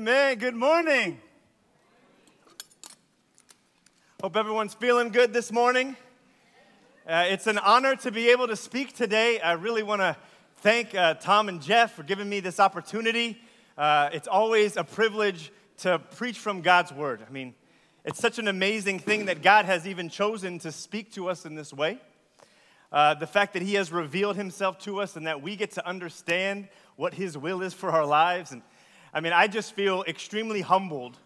Amen. Good morning. Hope everyone's feeling good this morning. Uh, it's an honor to be able to speak today. I really want to thank uh, Tom and Jeff for giving me this opportunity. Uh, it's always a privilege to preach from God's word. I mean, it's such an amazing thing that God has even chosen to speak to us in this way. Uh, the fact that He has revealed Himself to us and that we get to understand what His will is for our lives. And I mean, I just feel extremely humbled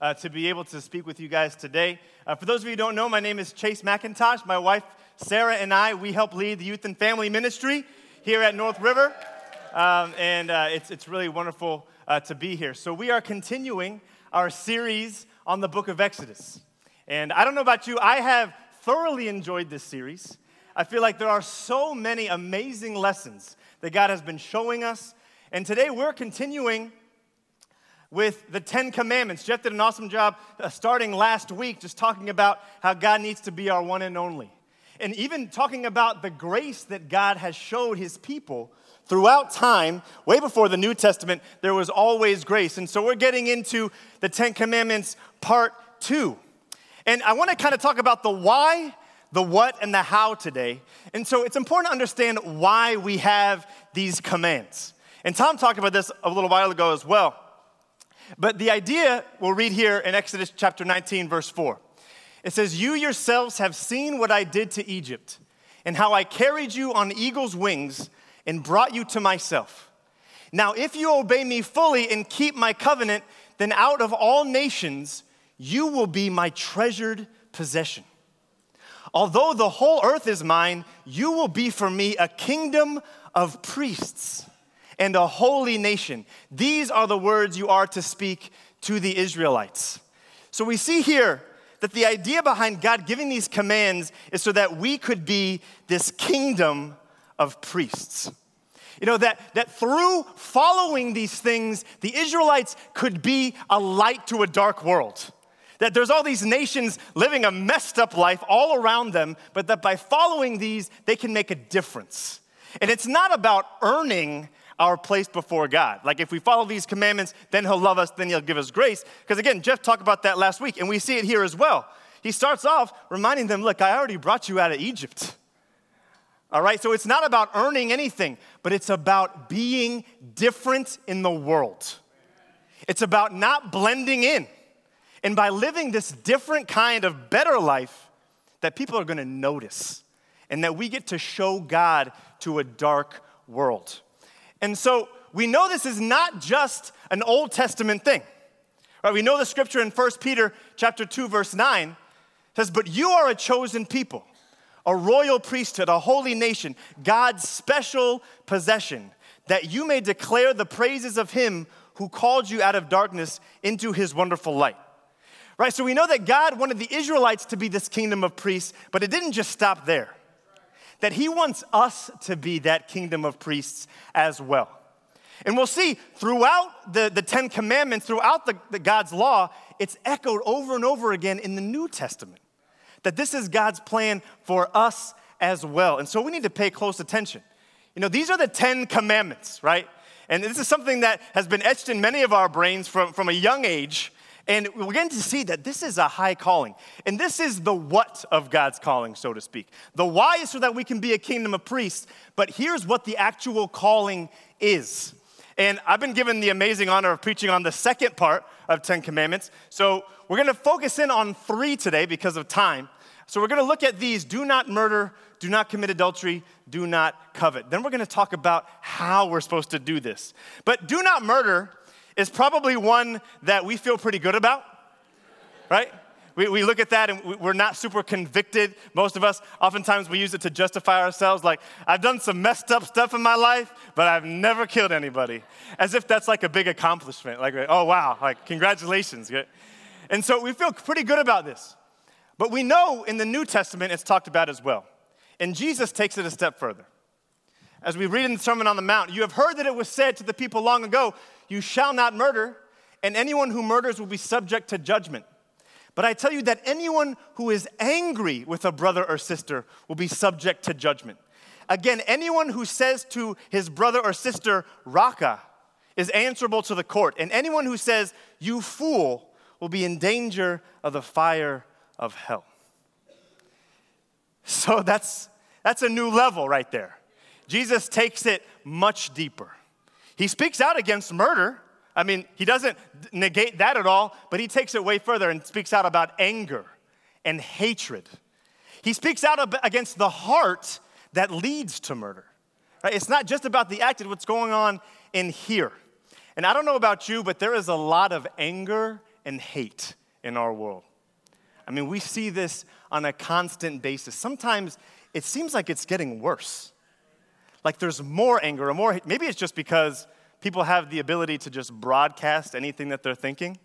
uh, to be able to speak with you guys today. Uh, for those of you who don't know, my name is Chase Mackintosh. My wife, Sarah, and I, we help lead the youth and family ministry here at North River. Um, and uh, it's, it's really wonderful uh, to be here. So, we are continuing our series on the book of Exodus. And I don't know about you, I have thoroughly enjoyed this series. I feel like there are so many amazing lessons that God has been showing us. And today we're continuing with the Ten Commandments. Jeff did an awesome job uh, starting last week, just talking about how God needs to be our one and only. And even talking about the grace that God has showed his people throughout time, way before the New Testament, there was always grace. And so we're getting into the Ten Commandments, part two. And I want to kind of talk about the why, the what, and the how today. And so it's important to understand why we have these commands. And Tom talked about this a little while ago as well. But the idea we'll read here in Exodus chapter 19, verse 4. It says, You yourselves have seen what I did to Egypt, and how I carried you on eagle's wings and brought you to myself. Now, if you obey me fully and keep my covenant, then out of all nations you will be my treasured possession. Although the whole earth is mine, you will be for me a kingdom of priests and a holy nation. These are the words you are to speak to the Israelites. So we see here that the idea behind God giving these commands is so that we could be this kingdom of priests. You know, that, that through following these things, the Israelites could be a light to a dark world. That there's all these nations living a messed up life all around them, but that by following these, they can make a difference. And it's not about earning our place before God. Like if we follow these commandments, then He'll love us, then He'll give us grace. Because again, Jeff talked about that last week, and we see it here as well. He starts off reminding them, Look, I already brought you out of Egypt. All right, so it's not about earning anything, but it's about being different in the world. It's about not blending in. And by living this different kind of better life, that people are gonna notice and that we get to show God to a dark world. And so we know this is not just an Old Testament thing. Right? We know the scripture in 1 Peter chapter 2 verse 9 says, "But you are a chosen people, a royal priesthood, a holy nation, God's special possession, that you may declare the praises of him who called you out of darkness into his wonderful light." Right? So we know that God wanted the Israelites to be this kingdom of priests, but it didn't just stop there that he wants us to be that kingdom of priests as well. And we'll see throughout the, the Ten Commandments, throughout the, the God's law, it's echoed over and over again in the New Testament that this is God's plan for us as well. And so we need to pay close attention. You know, these are the Ten Commandments, right? And this is something that has been etched in many of our brains from, from a young age. And we're getting to see that this is a high calling. And this is the what of God's calling, so to speak. The why is so that we can be a kingdom of priests, but here's what the actual calling is. And I've been given the amazing honor of preaching on the second part of Ten Commandments. So we're gonna focus in on three today because of time. So we're gonna look at these do not murder, do not commit adultery, do not covet. Then we're gonna talk about how we're supposed to do this. But do not murder is probably one that we feel pretty good about, right? We, we look at that and we're not super convicted. Most of us, oftentimes, we use it to justify ourselves. Like, I've done some messed up stuff in my life, but I've never killed anybody. As if that's like a big accomplishment. Like, oh, wow, like, congratulations. And so we feel pretty good about this. But we know in the New Testament it's talked about as well. And Jesus takes it a step further. As we read in the Sermon on the Mount, you have heard that it was said to the people long ago, You shall not murder, and anyone who murders will be subject to judgment. But I tell you that anyone who is angry with a brother or sister will be subject to judgment. Again, anyone who says to his brother or sister, Raca, is answerable to the court, and anyone who says, You fool, will be in danger of the fire of hell. So that's, that's a new level right there. Jesus takes it much deeper. He speaks out against murder. I mean, he doesn't negate that at all, but he takes it way further and speaks out about anger and hatred. He speaks out against the heart that leads to murder. Right? It's not just about the act, it's what's going on in here. And I don't know about you, but there is a lot of anger and hate in our world. I mean, we see this on a constant basis. Sometimes it seems like it's getting worse. Like there's more anger or more, maybe it's just because people have the ability to just broadcast anything that they're thinking,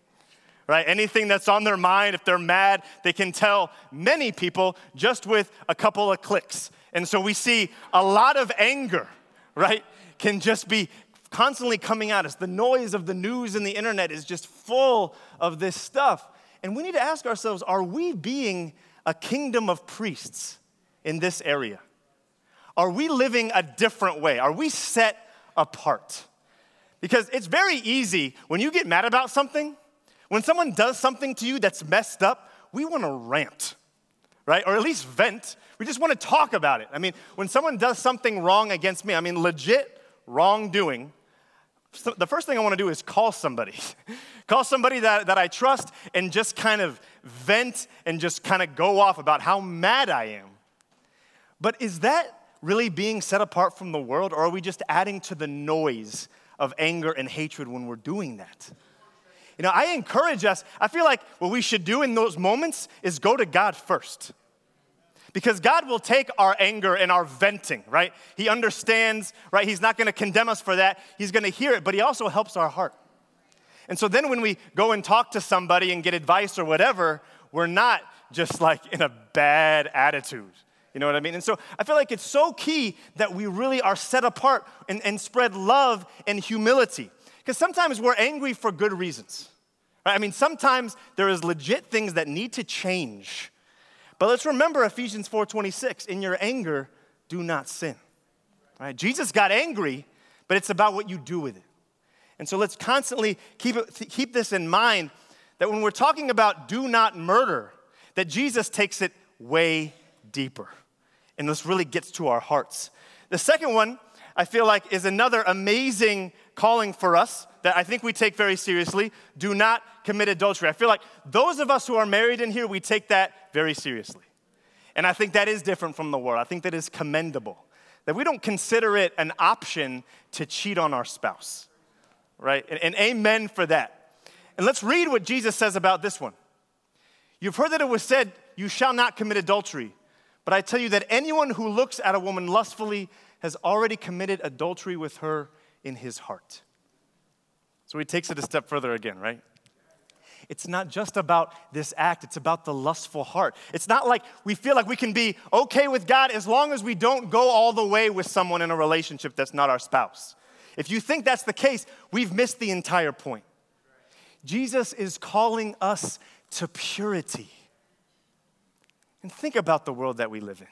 right? Anything that's on their mind, if they're mad, they can tell many people just with a couple of clicks. And so we see a lot of anger, right? Can just be constantly coming at us. The noise of the news and the internet is just full of this stuff. And we need to ask ourselves are we being a kingdom of priests in this area? Are we living a different way? Are we set apart? Because it's very easy when you get mad about something, when someone does something to you that's messed up, we want to rant, right? Or at least vent. We just want to talk about it. I mean, when someone does something wrong against me, I mean, legit wrongdoing, so the first thing I want to do is call somebody. call somebody that, that I trust and just kind of vent and just kind of go off about how mad I am. But is that really being set apart from the world, or are we just adding to the noise of anger and hatred when we're doing that? You know, I encourage us, I feel like what we should do in those moments is go to God first. Because God will take our anger and our venting, right? He understands, right? He's not gonna condemn us for that. He's gonna hear it, but He also helps our heart. And so then when we go and talk to somebody and get advice or whatever, we're not just like in a bad attitude. You know what I mean? And so I feel like it's so key that we really are set apart and, and spread love and humility. Because sometimes we're angry for good reasons. Right? I mean, sometimes there is legit things that need to change but let's remember Ephesians 4:26, in your anger do not sin. Right? Jesus got angry, but it's about what you do with it. And so let's constantly keep, it, keep this in mind that when we're talking about do not murder, that Jesus takes it way deeper. And this really gets to our hearts. The second one, I feel like, is another amazing calling for us that I think we take very seriously. Do not commit adultery. I feel like those of us who are married in here, we take that very seriously. And I think that is different from the world. I think that is commendable. That we don't consider it an option to cheat on our spouse, right? And, and amen for that. And let's read what Jesus says about this one. You've heard that it was said, You shall not commit adultery. But I tell you that anyone who looks at a woman lustfully has already committed adultery with her in his heart. So he takes it a step further again, right? It's not just about this act, it's about the lustful heart. It's not like we feel like we can be okay with God as long as we don't go all the way with someone in a relationship that's not our spouse. If you think that's the case, we've missed the entire point. Jesus is calling us to purity. And think about the world that we live in.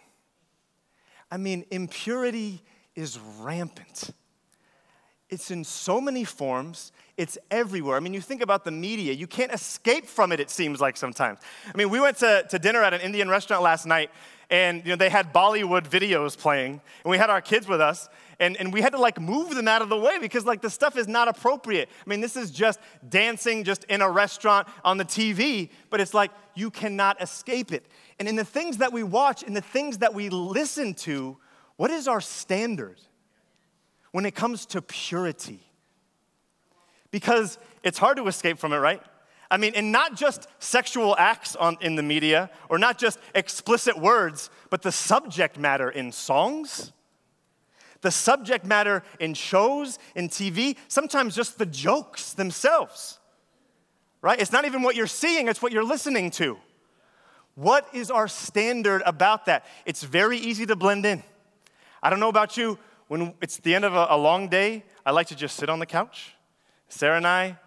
I mean, impurity is rampant. It's in so many forms, it's everywhere. I mean, you think about the media, you can't escape from it, it seems like sometimes. I mean, we went to, to dinner at an Indian restaurant last night, and you know, they had Bollywood videos playing, and we had our kids with us, and, and we had to like move them out of the way because like the stuff is not appropriate. I mean, this is just dancing just in a restaurant on the TV, but it's like you cannot escape it. And in the things that we watch, in the things that we listen to, what is our standard? when it comes to purity. Because it's hard to escape from it, right? I mean, and not just sexual acts on, in the media or not just explicit words, but the subject matter in songs, the subject matter in shows, in TV, sometimes just the jokes themselves, right? It's not even what you're seeing, it's what you're listening to. What is our standard about that? It's very easy to blend in. I don't know about you, when it's the end of a, a long day, I like to just sit on the couch. Sarah and I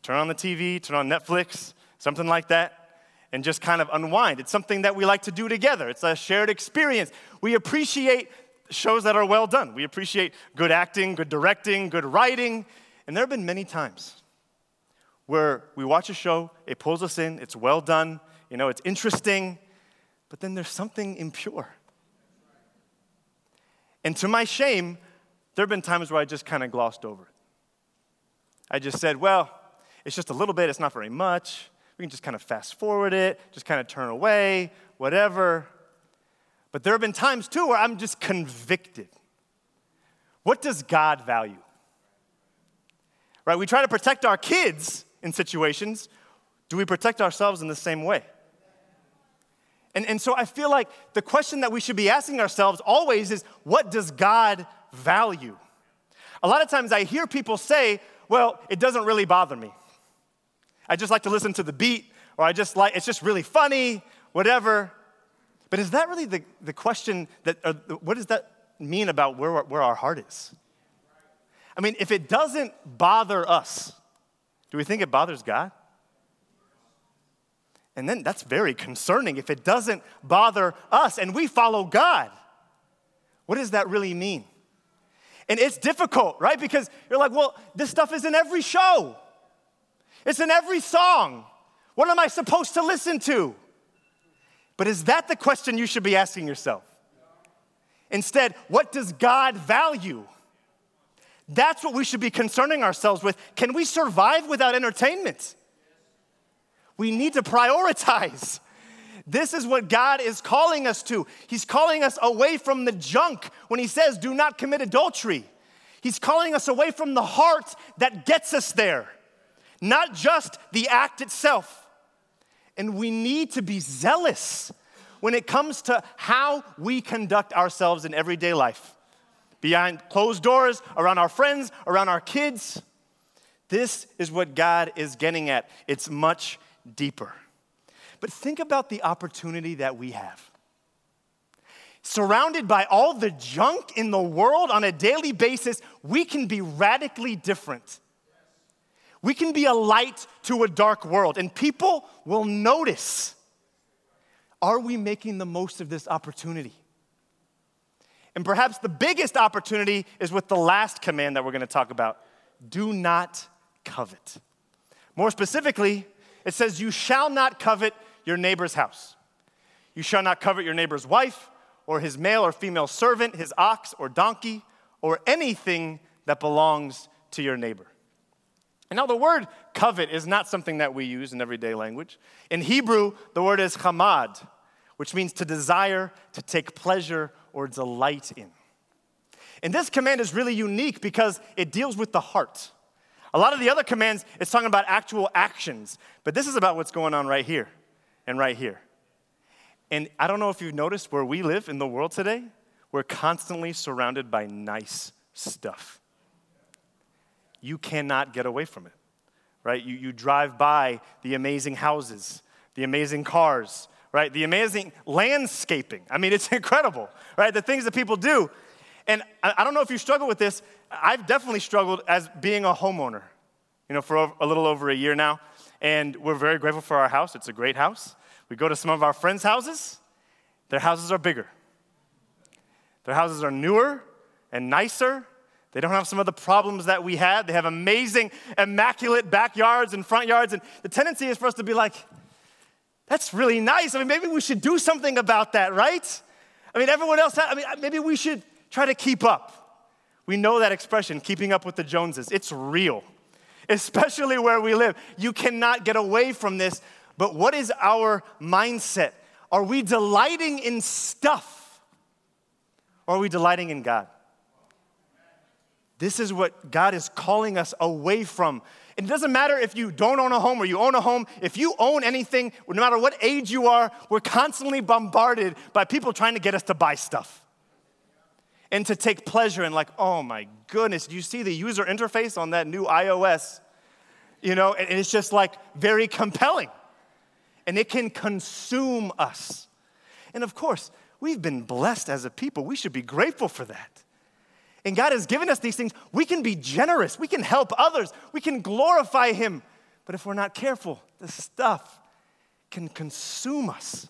turn on the TV, turn on Netflix, something like that, and just kind of unwind. It's something that we like to do together. It's a shared experience. We appreciate shows that are well done. We appreciate good acting, good directing, good writing. And there have been many times where we watch a show, it pulls us in, it's well done, you know, it's interesting, but then there's something impure. And to my shame, there have been times where I just kind of glossed over it. I just said, well, it's just a little bit, it's not very much. We can just kind of fast forward it, just kind of turn away, whatever. But there have been times too where I'm just convicted. What does God value? Right? We try to protect our kids in situations. Do we protect ourselves in the same way? And, and so I feel like the question that we should be asking ourselves always is what does God value? A lot of times I hear people say, well, it doesn't really bother me. I just like to listen to the beat, or I just like, it's just really funny, whatever. But is that really the, the question that, uh, what does that mean about where, where our heart is? I mean, if it doesn't bother us, do we think it bothers God? And then that's very concerning if it doesn't bother us and we follow God. What does that really mean? And it's difficult, right? Because you're like, well, this stuff is in every show, it's in every song. What am I supposed to listen to? But is that the question you should be asking yourself? Instead, what does God value? That's what we should be concerning ourselves with. Can we survive without entertainment? We need to prioritize. This is what God is calling us to. He's calling us away from the junk when He says, do not commit adultery. He's calling us away from the heart that gets us there, not just the act itself. And we need to be zealous when it comes to how we conduct ourselves in everyday life. Behind closed doors, around our friends, around our kids. This is what God is getting at. It's much deeper. But think about the opportunity that we have. Surrounded by all the junk in the world on a daily basis, we can be radically different. We can be a light to a dark world, and people will notice. Are we making the most of this opportunity? And perhaps the biggest opportunity is with the last command that we're going to talk about do not covet. More specifically, it says, You shall not covet your neighbor's house. You shall not covet your neighbor's wife, or his male or female servant, his ox or donkey, or anything that belongs to your neighbor. And now, the word covet is not something that we use in everyday language. In Hebrew, the word is chamad, which means to desire, to take pleasure, or delight in. And this command is really unique because it deals with the heart. A lot of the other commands, it's talking about actual actions, but this is about what's going on right here and right here. And I don't know if you've noticed where we live in the world today, we're constantly surrounded by nice stuff you cannot get away from it, right? You, you drive by the amazing houses, the amazing cars, right? The amazing landscaping. I mean, it's incredible, right? The things that people do. And I, don't know if you struggle with this. I've definitely struggled as being a homeowner, you know, for a little over a year now. And we're very grateful for our house. It's a great house. We go to some of our friends' houses, their houses are bigger. Their houses are newer and nicer they don't have some of the problems that we had. They have amazing, immaculate backyards and front yards. And the tendency is for us to be like, that's really nice. I mean, maybe we should do something about that, right? I mean, everyone else, I mean, maybe we should try to keep up. We know that expression, keeping up with the Joneses. It's real, especially where we live. You cannot get away from this. But what is our mindset? Are we delighting in stuff? Or are we delighting in God? This is what God is calling us away from. It doesn't matter if you don't own a home or you own a home. If you own anything, no matter what age you are, we're constantly bombarded by people trying to get us to buy stuff and to take pleasure in, like, oh my goodness, do you see the user interface on that new iOS? You know, and it's just like very compelling. And it can consume us. And of course, we've been blessed as a people. We should be grateful for that and God has given us these things, we can be generous. We can help others. We can glorify Him. But if we're not careful, the stuff can consume us.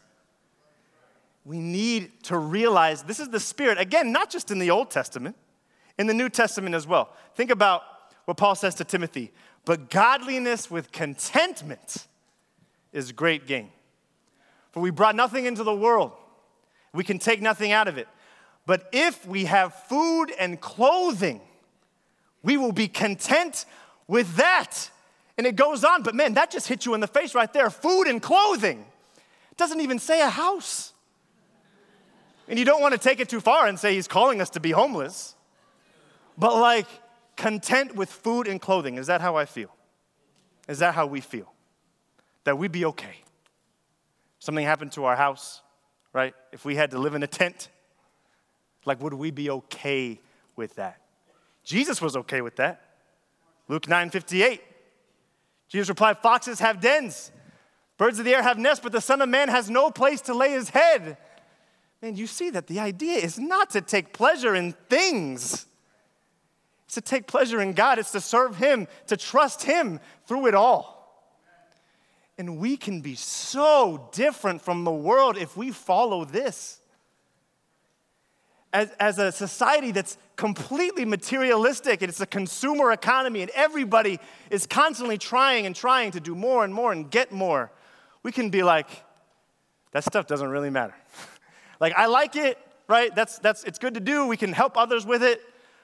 We need to realize this is the Spirit, again, not just in the Old Testament, in the New Testament as well. Think about what Paul says to Timothy. But godliness with contentment is great gain. For we brought nothing into the world, we can take nothing out of it. But if we have food and clothing, we will be content with that. And it goes on, but man, that just hit you in the face right there. Food and clothing. It doesn't even say a house. And you don't want to take it too far and say he's calling us to be homeless. But like, content with food and clothing. Is that how I feel? Is that how we feel? That we'd be okay. Something happened to our house, right? If we had to live in a tent, like, would we be okay with that? Jesus was okay with that. Luke 9 58. Jesus replied, Foxes have dens, birds of the air have nests, but the Son of Man has no place to lay his head. Man, you see that the idea is not to take pleasure in things, it's to take pleasure in God, it's to serve Him, to trust Him through it all. And we can be so different from the world if we follow this. As, as a society that's completely materialistic and it's a consumer economy and everybody is constantly trying and trying to do more and more and get more, we can be like, that stuff doesn't really matter. like, I like it, right? That's, that's, it's good to do. We can help others with it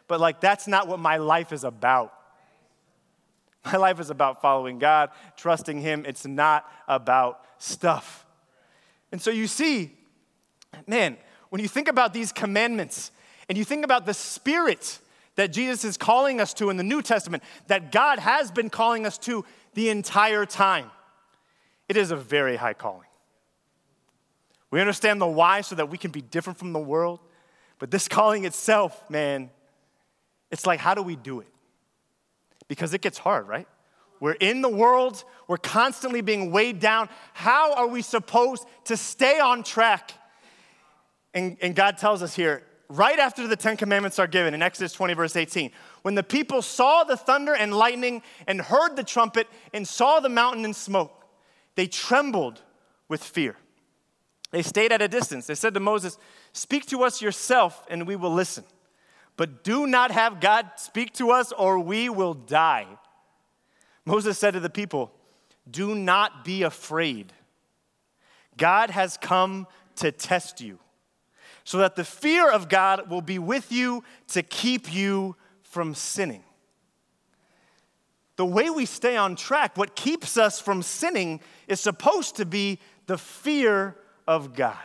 but like that's not what my life is about. My life is about following God, trusting Him. It's not about stuff. And so you see, man, when you think about these commandments and you think about the spirit that Jesus is calling us to in the New Testament, that God has been calling us to the entire time, it is a very high calling. We understand the why so that we can be different from the world, but this calling itself, man, it's like, how do we do it? Because it gets hard, right? We're in the world, we're constantly being weighed down. How are we supposed to stay on track? And, and God tells us here, right after the Ten Commandments are given in Exodus 20, verse 18, when the people saw the thunder and lightning and heard the trumpet and saw the mountain in smoke, they trembled with fear. They stayed at a distance. They said to Moses, Speak to us yourself, and we will listen. But do not have God speak to us, or we will die. Moses said to the people, Do not be afraid. God has come to test you, so that the fear of God will be with you to keep you from sinning. The way we stay on track, what keeps us from sinning, is supposed to be the fear of God.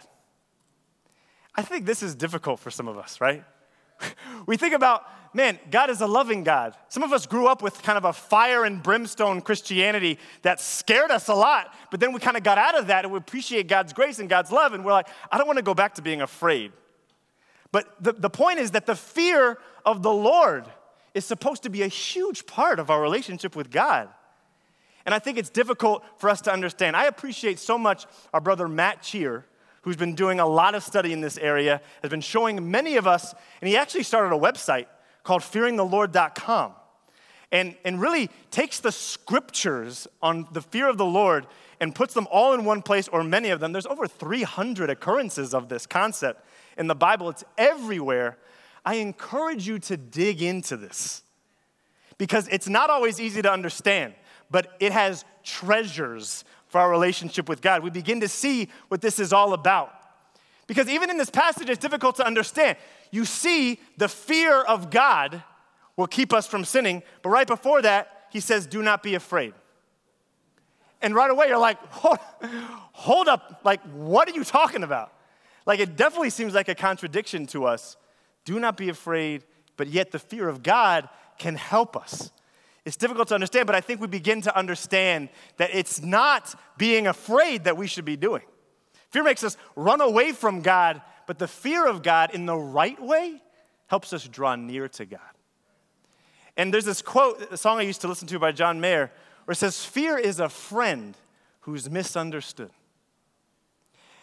I think this is difficult for some of us, right? we think about, man, God is a loving God. Some of us grew up with kind of a fire and brimstone Christianity that scared us a lot, but then we kind of got out of that and we appreciate God's grace and God's love, and we're like, I don't want to go back to being afraid. But the, the point is that the fear of the Lord is supposed to be a huge part of our relationship with God. And I think it's difficult for us to understand. I appreciate so much our brother Matt Cheer who's been doing a lot of study in this area, has been showing many of us, and he actually started a website called fearingthelord.com. And, and really takes the scriptures on the fear of the Lord and puts them all in one place, or many of them. There's over 300 occurrences of this concept in the Bible, it's everywhere. I encourage you to dig into this because it's not always easy to understand, but it has treasures for our relationship with God. We begin to see what this is all about. Because even in this passage, it's difficult to understand. You see, the fear of God will keep us from sinning, but right before that, he says, Do not be afraid. And right away, you're like, hold, hold up, like, what are you talking about? Like, it definitely seems like a contradiction to us. Do not be afraid, but yet the fear of God can help us. It's difficult to understand, but I think we begin to understand that it's not being afraid that we should be doing. Fear makes us run away from God, but the fear of God in the right way helps us draw near to God. And there's this quote, a song I used to listen to by John Mayer, where it says, Fear is a friend who's misunderstood.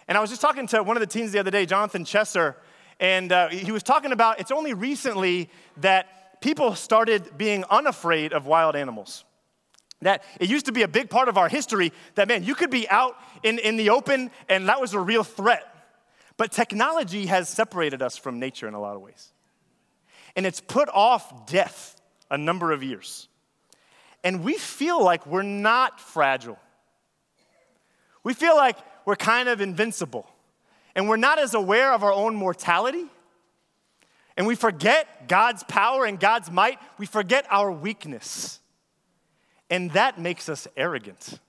And I was just talking to one of the teens the other day, Jonathan Chesser, and uh, he was talking about it's only recently that people started being unafraid of wild animals. That it used to be a big part of our history that, man, you could be out in, in the open and that was a real threat. But technology has separated us from nature in a lot of ways. And it's put off death a number of years. And we feel like we're not fragile. We feel like we're kind of invincible. And we're not as aware of our own mortality. And we forget God's power and God's might. We forget our weakness. And that makes us arrogant,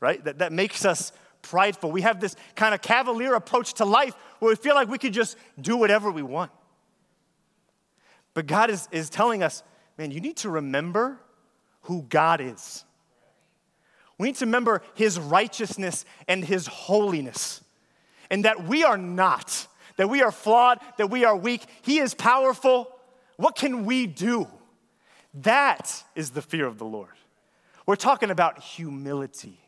right? That, that makes us prideful. We have this kind of cavalier approach to life where we feel like we could just do whatever we want. But God is, is telling us, man, you need to remember who God is. We need to remember his righteousness and his holiness, and that we are not, that we are flawed, that we are weak. He is powerful. What can we do? That is the fear of the Lord. We're talking about humility.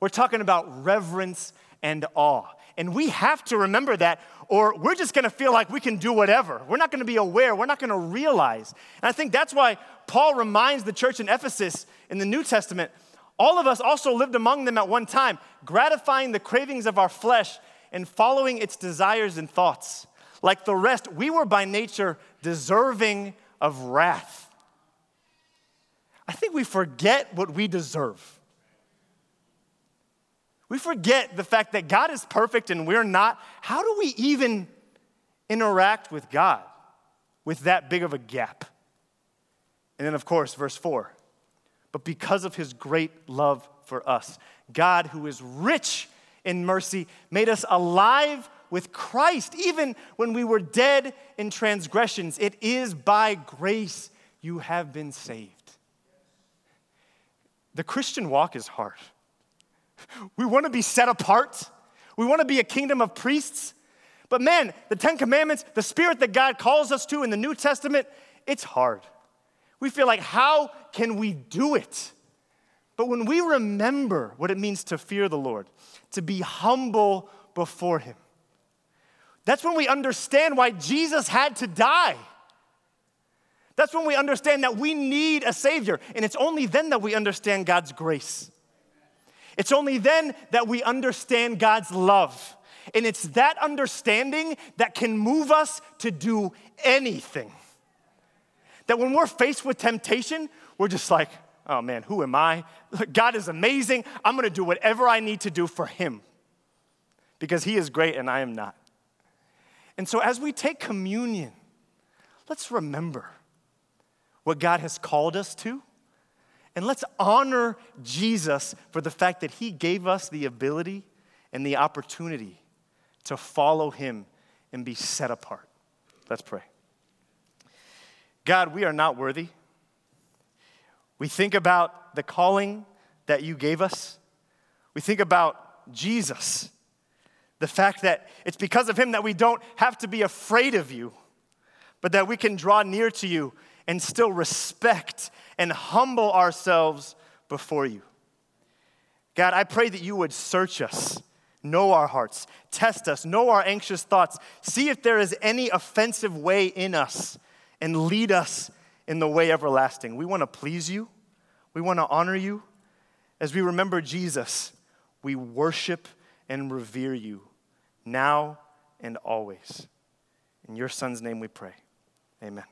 We're talking about reverence and awe. And we have to remember that, or we're just gonna feel like we can do whatever. We're not gonna be aware, we're not gonna realize. And I think that's why Paul reminds the church in Ephesus in the New Testament all of us also lived among them at one time, gratifying the cravings of our flesh and following its desires and thoughts. Like the rest, we were by nature deserving of wrath. I think we forget what we deserve. We forget the fact that God is perfect and we're not. How do we even interact with God with that big of a gap? And then, of course, verse 4 but because of his great love for us, God, who is rich in mercy, made us alive with Christ, even when we were dead in transgressions. It is by grace you have been saved. The Christian walk is hard. We want to be set apart. We want to be a kingdom of priests. But man, the Ten Commandments, the spirit that God calls us to in the New Testament, it's hard. We feel like, how can we do it? But when we remember what it means to fear the Lord, to be humble before Him, that's when we understand why Jesus had to die. That's when we understand that we need a Savior. And it's only then that we understand God's grace. It's only then that we understand God's love. And it's that understanding that can move us to do anything. That when we're faced with temptation, we're just like, oh man, who am I? God is amazing. I'm gonna do whatever I need to do for Him because He is great and I am not. And so as we take communion, let's remember what God has called us to and let's honor Jesus for the fact that he gave us the ability and the opportunity to follow him and be set apart. Let's pray. God, we are not worthy. We think about the calling that you gave us. We think about Jesus, the fact that it's because of him that we don't have to be afraid of you, but that we can draw near to you and still respect and humble ourselves before you. God, I pray that you would search us, know our hearts, test us, know our anxious thoughts, see if there is any offensive way in us, and lead us in the way everlasting. We want to please you, we want to honor you. As we remember Jesus, we worship and revere you now and always. In your son's name we pray. Amen.